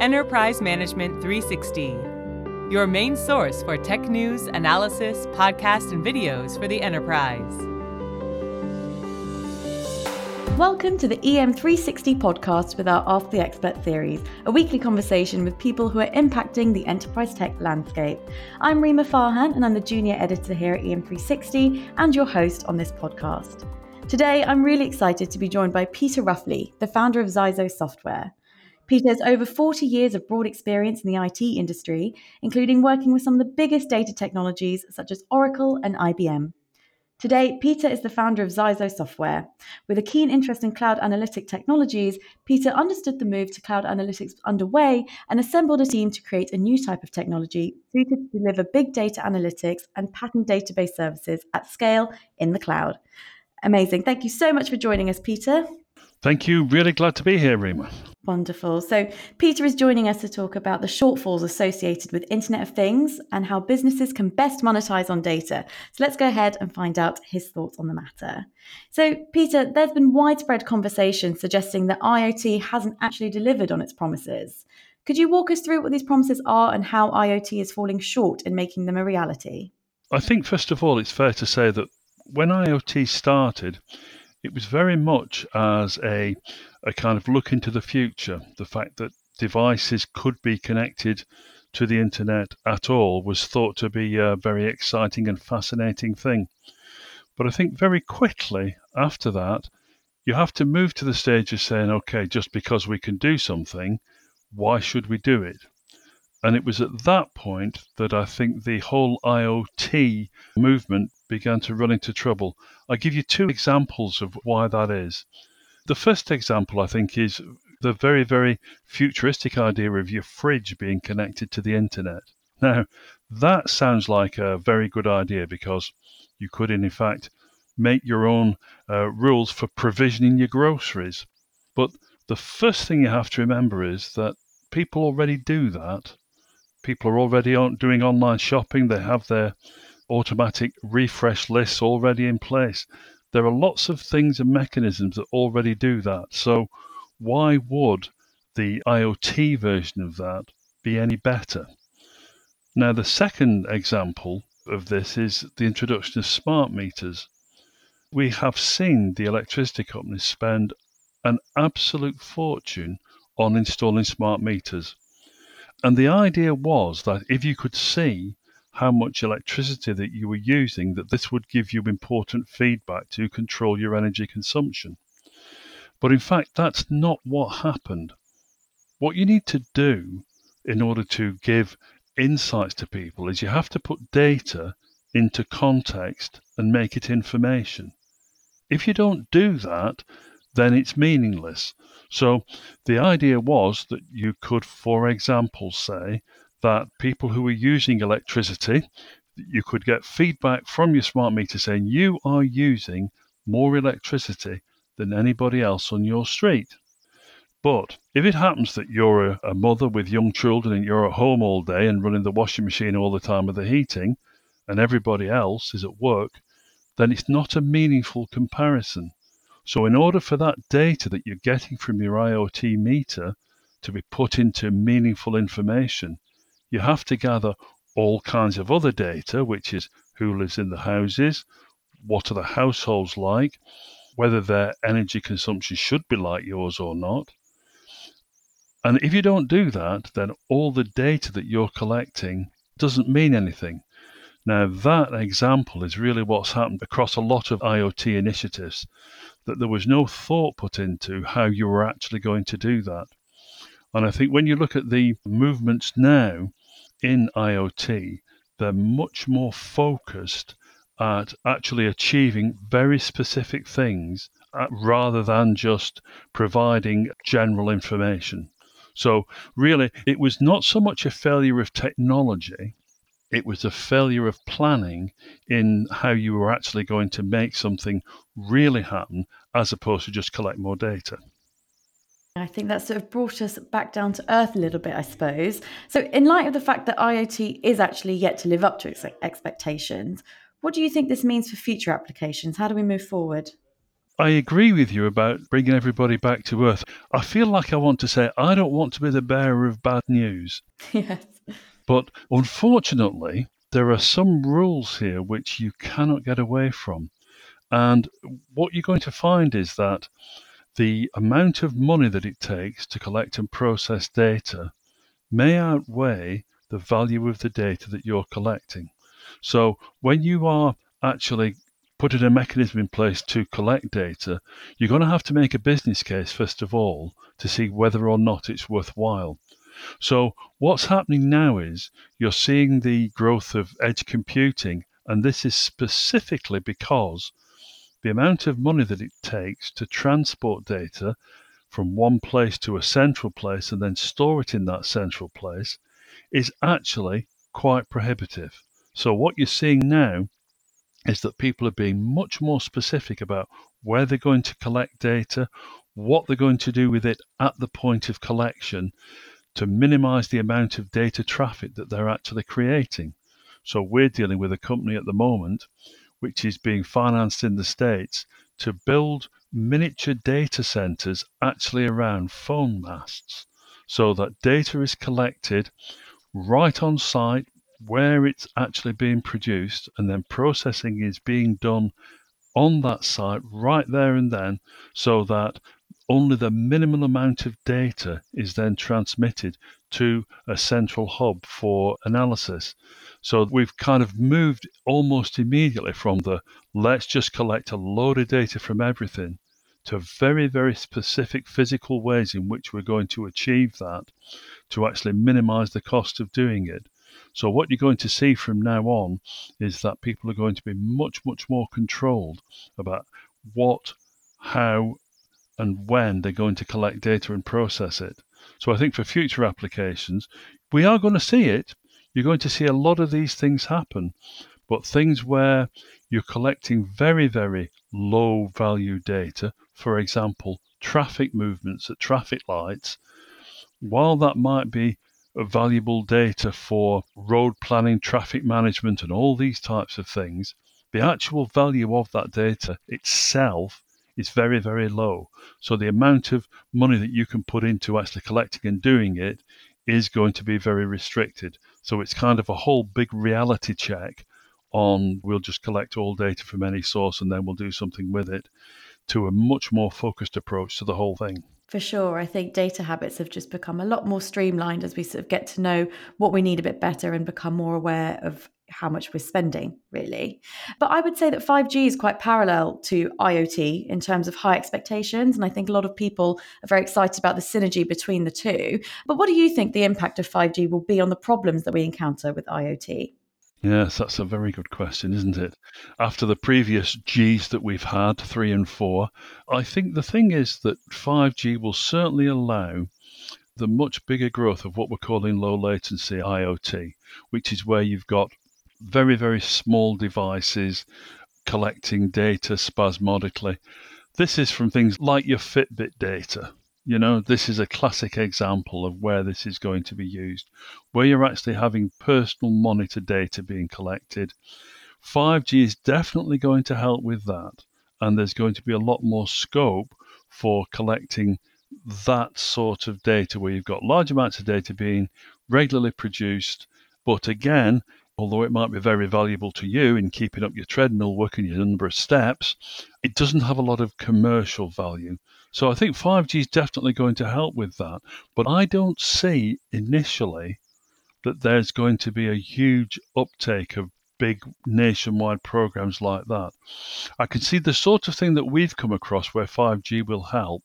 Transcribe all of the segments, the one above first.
Enterprise Management 360, your main source for tech news, analysis, podcasts, and videos for the enterprise. Welcome to the EM360 podcast with our Ask the Expert series, a weekly conversation with people who are impacting the enterprise tech landscape. I'm Rima Farhan, and I'm the junior editor here at EM360 and your host on this podcast. Today, I'm really excited to be joined by Peter Ruffley, the founder of Zizo Software. Peter has over 40 years of broad experience in the IT industry, including working with some of the biggest data technologies such as Oracle and IBM. Today, Peter is the founder of Zizo Software. With a keen interest in cloud analytic technologies, Peter understood the move to cloud analytics underway and assembled a team to create a new type of technology suited to deliver big data analytics and pattern database services at scale in the cloud. Amazing. Thank you so much for joining us, Peter. Thank you. Really glad to be here, Rima. Wonderful. So, Peter is joining us to talk about the shortfalls associated with Internet of Things and how businesses can best monetize on data. So, let's go ahead and find out his thoughts on the matter. So, Peter, there's been widespread conversation suggesting that IoT hasn't actually delivered on its promises. Could you walk us through what these promises are and how IoT is falling short in making them a reality? I think, first of all, it's fair to say that when IoT started, it was very much as a, a kind of look into the future. The fact that devices could be connected to the internet at all was thought to be a very exciting and fascinating thing. But I think very quickly after that, you have to move to the stage of saying, okay, just because we can do something, why should we do it? And it was at that point that I think the whole IoT movement began to run into trouble. I give you two examples of why that is. The first example, I think, is the very, very futuristic idea of your fridge being connected to the internet. Now, that sounds like a very good idea because you could, in fact, make your own uh, rules for provisioning your groceries. But the first thing you have to remember is that people already do that people are already on, doing online shopping. They have their automatic refresh lists already in place. There are lots of things and mechanisms that already do that. So, why would the IoT version of that be any better? Now, the second example of this is the introduction of smart meters. We have seen the electricity companies spend an absolute fortune on installing smart meters. And the idea was that if you could see how much electricity that you were using, that this would give you important feedback to control your energy consumption. But in fact, that's not what happened. What you need to do in order to give insights to people is you have to put data into context and make it information. If you don't do that, then it's meaningless. So the idea was that you could, for example, say that people who are using electricity, you could get feedback from your smart meter saying you are using more electricity than anybody else on your street. But if it happens that you're a, a, mother with young children and you're at home all day and running the washing machine all the time with the heating, and everybody else is at work, then it's not a meaningful comparison. So, in order for that data that you're getting from your IoT meter to be put into meaningful information, you have to gather all kinds of other data, which is who lives in the houses, what are the households like, whether their energy consumption should be like yours or not. And if you don't do that, then all the data that you're collecting doesn't mean anything. Now, that example is really what's happened across a lot of IoT initiatives that there was no thought put into how you were actually going to do that. And I think when you look at the movements now in IoT, they're much more focused at actually achieving very specific things uh, rather than just providing general information. So, really, it was not so much a failure of technology it was a failure of planning in how you were actually going to make something really happen as opposed to just collect more data. I think that sort of brought us back down to earth a little bit, I suppose. So, in light of the fact that IoT is actually yet to live up to its expectations, what do you think this means for future applications? How do we move forward? I agree with you about bringing everybody back to earth. I feel like I want to say, I don't want to be the bearer of bad news. yes. But unfortunately, there are some rules here which you cannot get away from. And what you're going to find is that the amount of money that it takes to collect and process data may outweigh the value of the data that you're collecting. So when you are actually putting a mechanism in place to collect data, you're going to have to make a business case, first of all, to see whether or not it's worthwhile. So, what's happening now is you're seeing the growth of edge computing, and this is specifically because the amount of money that it takes to transport data from one place to a central place and then store it in that central place is actually quite prohibitive. So, what you're seeing now is that people are being much more specific about where they're going to collect data, what they're going to do with it at the point of collection to minimize the amount of data traffic that they're actually creating. So, we're dealing with a company at the moment which is being financed in the States to build miniature data centers actually around phone masts so that data is collected right on site where it's actually being produced and then processing is being done on that site right there and then so that only the minimal amount of data is then transmitted to a central hub for analysis. So we've kind of moved almost immediately from the let's just collect a load of data from everything to very, very specific physical ways in which we're going to achieve that to actually minimize the cost of doing it. So, what you're going to see from now on is that people are going to be much, much more controlled about what, how, and when they're going to collect data and process it. So, I think for future applications, we are going to see it. You're going to see a lot of these things happen, but things where you're collecting very, very low value data, for example, traffic movements at traffic lights, while that might be valuable data for road planning, traffic management, and all these types of things, the actual value of that data itself is very, very low. So the amount of money that you can put into actually collecting and doing it is going to be very restricted. So it's kind of a whole big reality check on we'll just collect all data from any source and then we'll do something with it to a much more focused approach to the whole thing. For sure. I think data habits have just become a lot more streamlined as we sort of get to know what we need a bit better and become more aware of how much we're spending, really. But I would say that 5G is quite parallel to IoT in terms of high expectations. And I think a lot of people are very excited about the synergy between the two. But what do you think the impact of 5G will be on the problems that we encounter with IoT? Yes, that's a very good question, isn't it? After the previous Gs that we've had, three and four, I think the thing is that 5G will certainly allow the much bigger growth of what we're calling low latency IoT, which is where you've got very, very small devices collecting data spasmodically. This is from things like your Fitbit data, you know, this is a classic example of where this is going to be used, where you're actually having personal monitor data being collected. 5G is definitely going to help with that, and there's going to be a lot more scope for collecting that sort of data where you've got large amounts of data being regularly produced. But again, although it might be very valuable to you in keeping up your treadmill, working your number of steps, it doesn't have a lot of commercial value. So I think 5G is definitely going to help with that. But I don't see initially that there's going to be a huge uptake of big nationwide programs like that. I can see the sort of thing that we've come across where 5G will help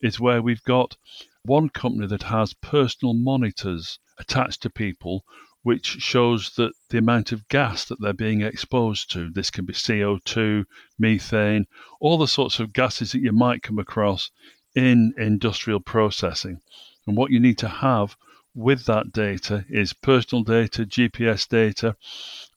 is where we've got one company that has personal monitors attached to people which shows that the amount of gas that they're being exposed to. This can be CO2, methane, all the sorts of gases that you might come across in industrial processing. And what you need to have with that data is personal data, GPS data,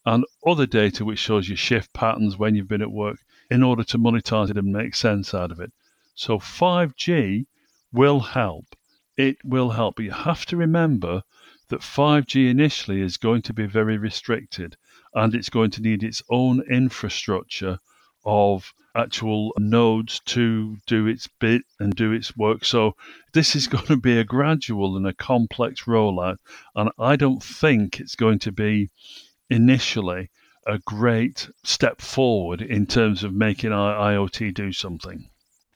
and other data which shows your shift patterns when you've been at work in order to monetize it and make sense out of it. So 5G will help. It will help. But you have to remember that 5G initially is going to be very restricted and it's going to need its own infrastructure of actual nodes to do its bit and do its work. So this is going to be a gradual and a complex rollout. And I don't think it's going to be initially a great step forward in terms of making our IoT do something.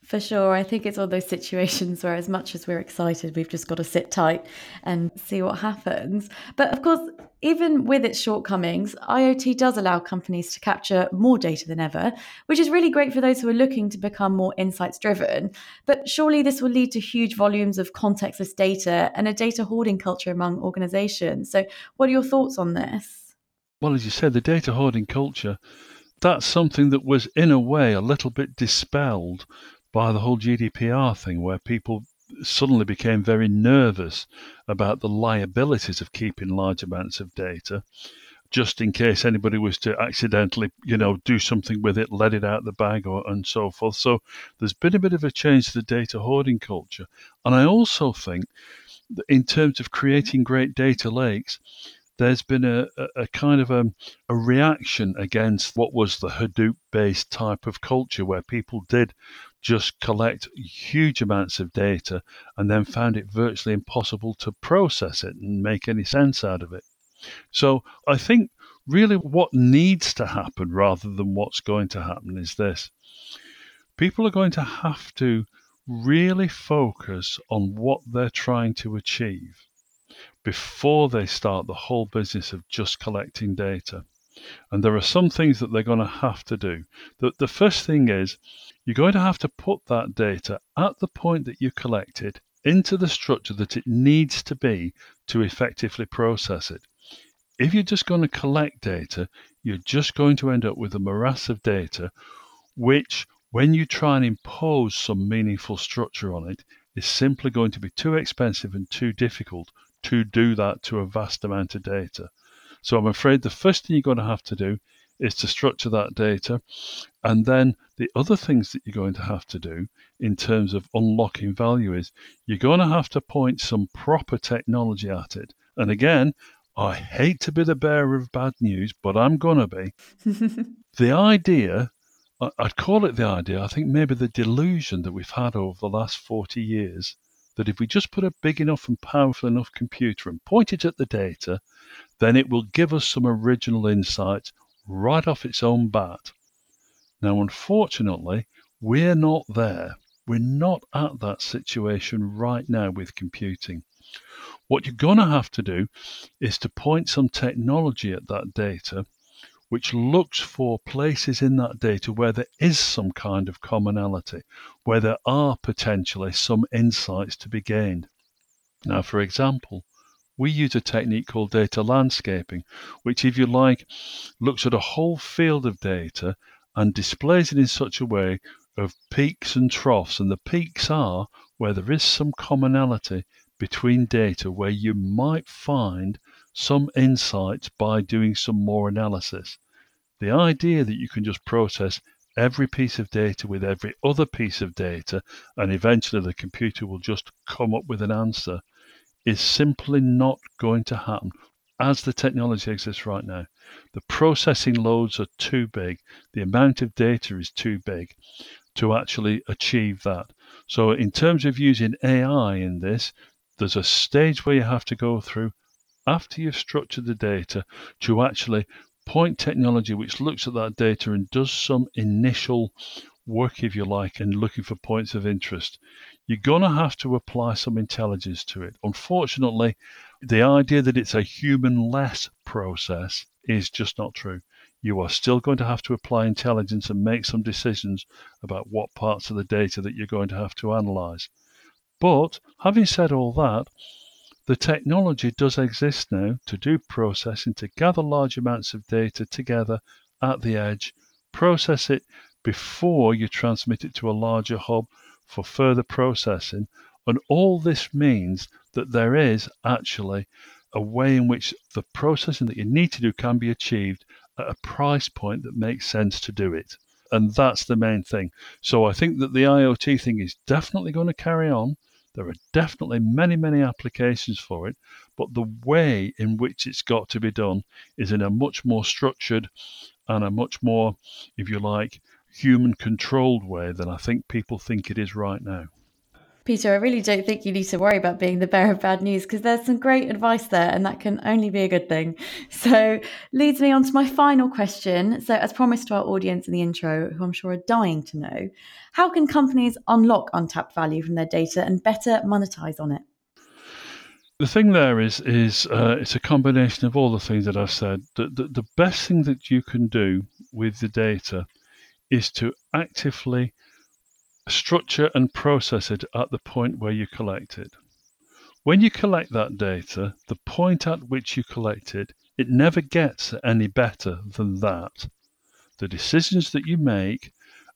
For sure. I think it's of those situations where, as much as we're excited, we've just got to sit tight and see what happens. But of course, even with its shortcomings, IoT does allow companies to capture more data than ever, which is really great for those who are looking to become more insights driven. But surely this will lead to huge volumes of contextless data and a data hoarding culture among organizations. So, what are your thoughts on this? Well, as you said, the data hoarding culture, that's something that was, in a way, a little bit dispelled by the whole GDPR thing, where people suddenly became very nervous about the liabilities of keeping large amounts of data just in case anybody was to accidentally, you know, do something with it, let it out the bag, or and so forth. So there's been a bit of a change to the data hoarding culture, and I also think that in terms of creating great data lakes, there's been a, a, a kind of a, a, reaction against what was the Hadoop based type of culture where people did just collect huge amounts of data and then found it virtually impossible to process it and make any sense out of it. So I think really what needs to happen rather than what's going to happen is this people are going to have to really focus on what they're trying to achieve before they start the whole business of just collecting data. And there are some things that they're going to have to do. The, the first thing is you're going to have to put that data at the point that you collect it into the structure that it needs to be to effectively process it. If you're just going to collect data, you're just going to end up with a morass of data, which, when you try and impose some meaningful structure on it, is simply going to be too expensive and too difficult to do that to a vast amount of data. So I'm afraid the first thing you're going to have to do is to structure that data. And then the other things that you're going to have to do in terms of unlocking value is you're going to have to point some proper technology at it. And again, I hate to be the bearer of bad news, but I'm going to be. the idea, I'd call it the idea, I think maybe the delusion that we've had over the last 40 years that if we just put a big enough and powerful enough computer and point it at the data, then it will give us some original insights right off its own bat. Now, unfortunately, we're not there. We're not at that situation right now with computing. What you're going to have to do is to point some technology at that data which looks for places in that data where there is some kind of commonality, where there are potentially some insights to be gained. Now, for example, we use a technique called data landscaping, which, if you like, looks at a whole field of data and displays it in such a way of peaks and troughs. And the peaks are where there is some commonality between data where you might find some insights by doing some more analysis. The idea that you can just process every piece of data with every other piece of data and eventually the computer will just come up with an answer is simply not going to happen as the technology exists right now. The processing loads are too big, the amount of data is too big to actually achieve that. So, in terms of using AI in this, there's a stage where you have to go through after you've structured the data to actually point technology which looks at that data and does some initial work, if you like, and looking for points of interest you're going to have to apply some intelligence to it. Unfortunately, the idea that it's a human less process is just not true. You are still going to have to apply intelligence and make some decisions about what parts of the data that you're going to have to analyze. But having said all that, the technology does exist now to do processing, to gather large amounts of data together at the edge, process it before you transmit it to a larger hub for further processing. And all this means that there is actually a way in which the processing that you need to do can be achieved at a price point that makes sense to do it. And that's the main thing. So I think that the IoT thing is definitely going to carry on. There are definitely many, many applications for it, but the way in which it's got to be done is in a much more structured and a much more, if you like, human controlled way than I think people think it is right now. Peter, I really don't think you need to worry about being the bearer of bad news because there's some great advice there, and that can only be a good thing. So, leads me on to my final question. So, as promised to our audience in the intro, who I'm sure are dying to know, how can companies unlock untapped value from their data and better monetize on it? The thing there is, is uh, it's a combination of all the things that I've said. The, the, the best thing that you can do with the data is to actively structure and process it at the point where you collect it. When you collect that data, the point at which you collect it, it never gets any better than that. The decisions that you make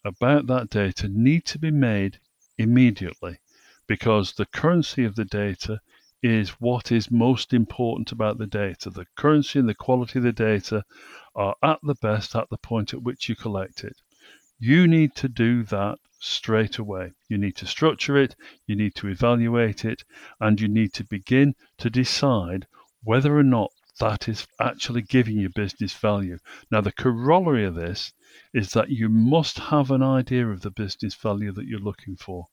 about that data need to be made immediately because the currency of the data is what is most important about the data. The currency and the quality of the data are at the best at the point at which you collect it. You need to do that straight away. You need to structure it, you need to evaluate it, and you need to begin to decide whether or not that is actually giving your business value. Now, the corollary of this is that you must have an idea of the business value that you're looking for.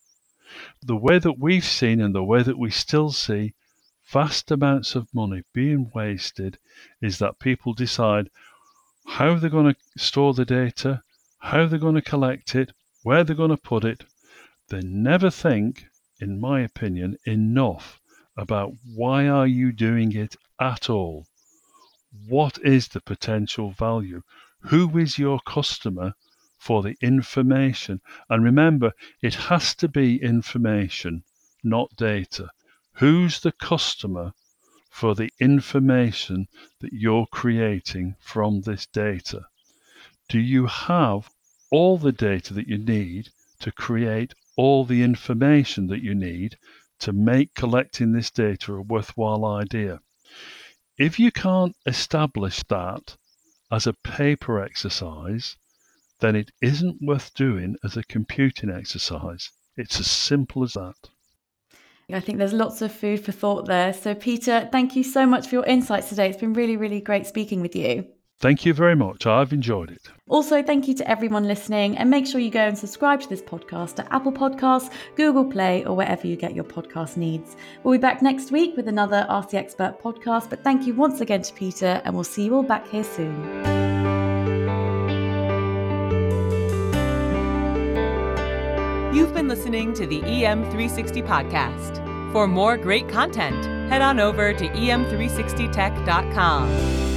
The way that we've seen and the way that we still see vast amounts of money being wasted is that people decide how they're going to store the data, how they're going to collect it, where they're going to put it. They never think, in my opinion, enough about why are you doing it at all? What is the potential value? Who is your customer for the information? And remember, it has to be information, not data. Who's the customer for the information that you're creating from this data? Do you have all the data that you need to create all the information that you need to make collecting this data a worthwhile idea. If you can't establish that as a paper exercise, then it isn't worth doing as a computing exercise. It's as simple as that. I think there's lots of food for thought there. So, Peter, thank you so much for your insights today. It's been really, really great speaking with you. Thank you very much. I've enjoyed it. Also, thank you to everyone listening, and make sure you go and subscribe to this podcast at Apple Podcasts, Google Play, or wherever you get your podcast needs. We'll be back next week with another Ask the Expert podcast, but thank you once again to Peter, and we'll see you all back here soon. You've been listening to the EM360 podcast. For more great content, head on over to em360tech.com.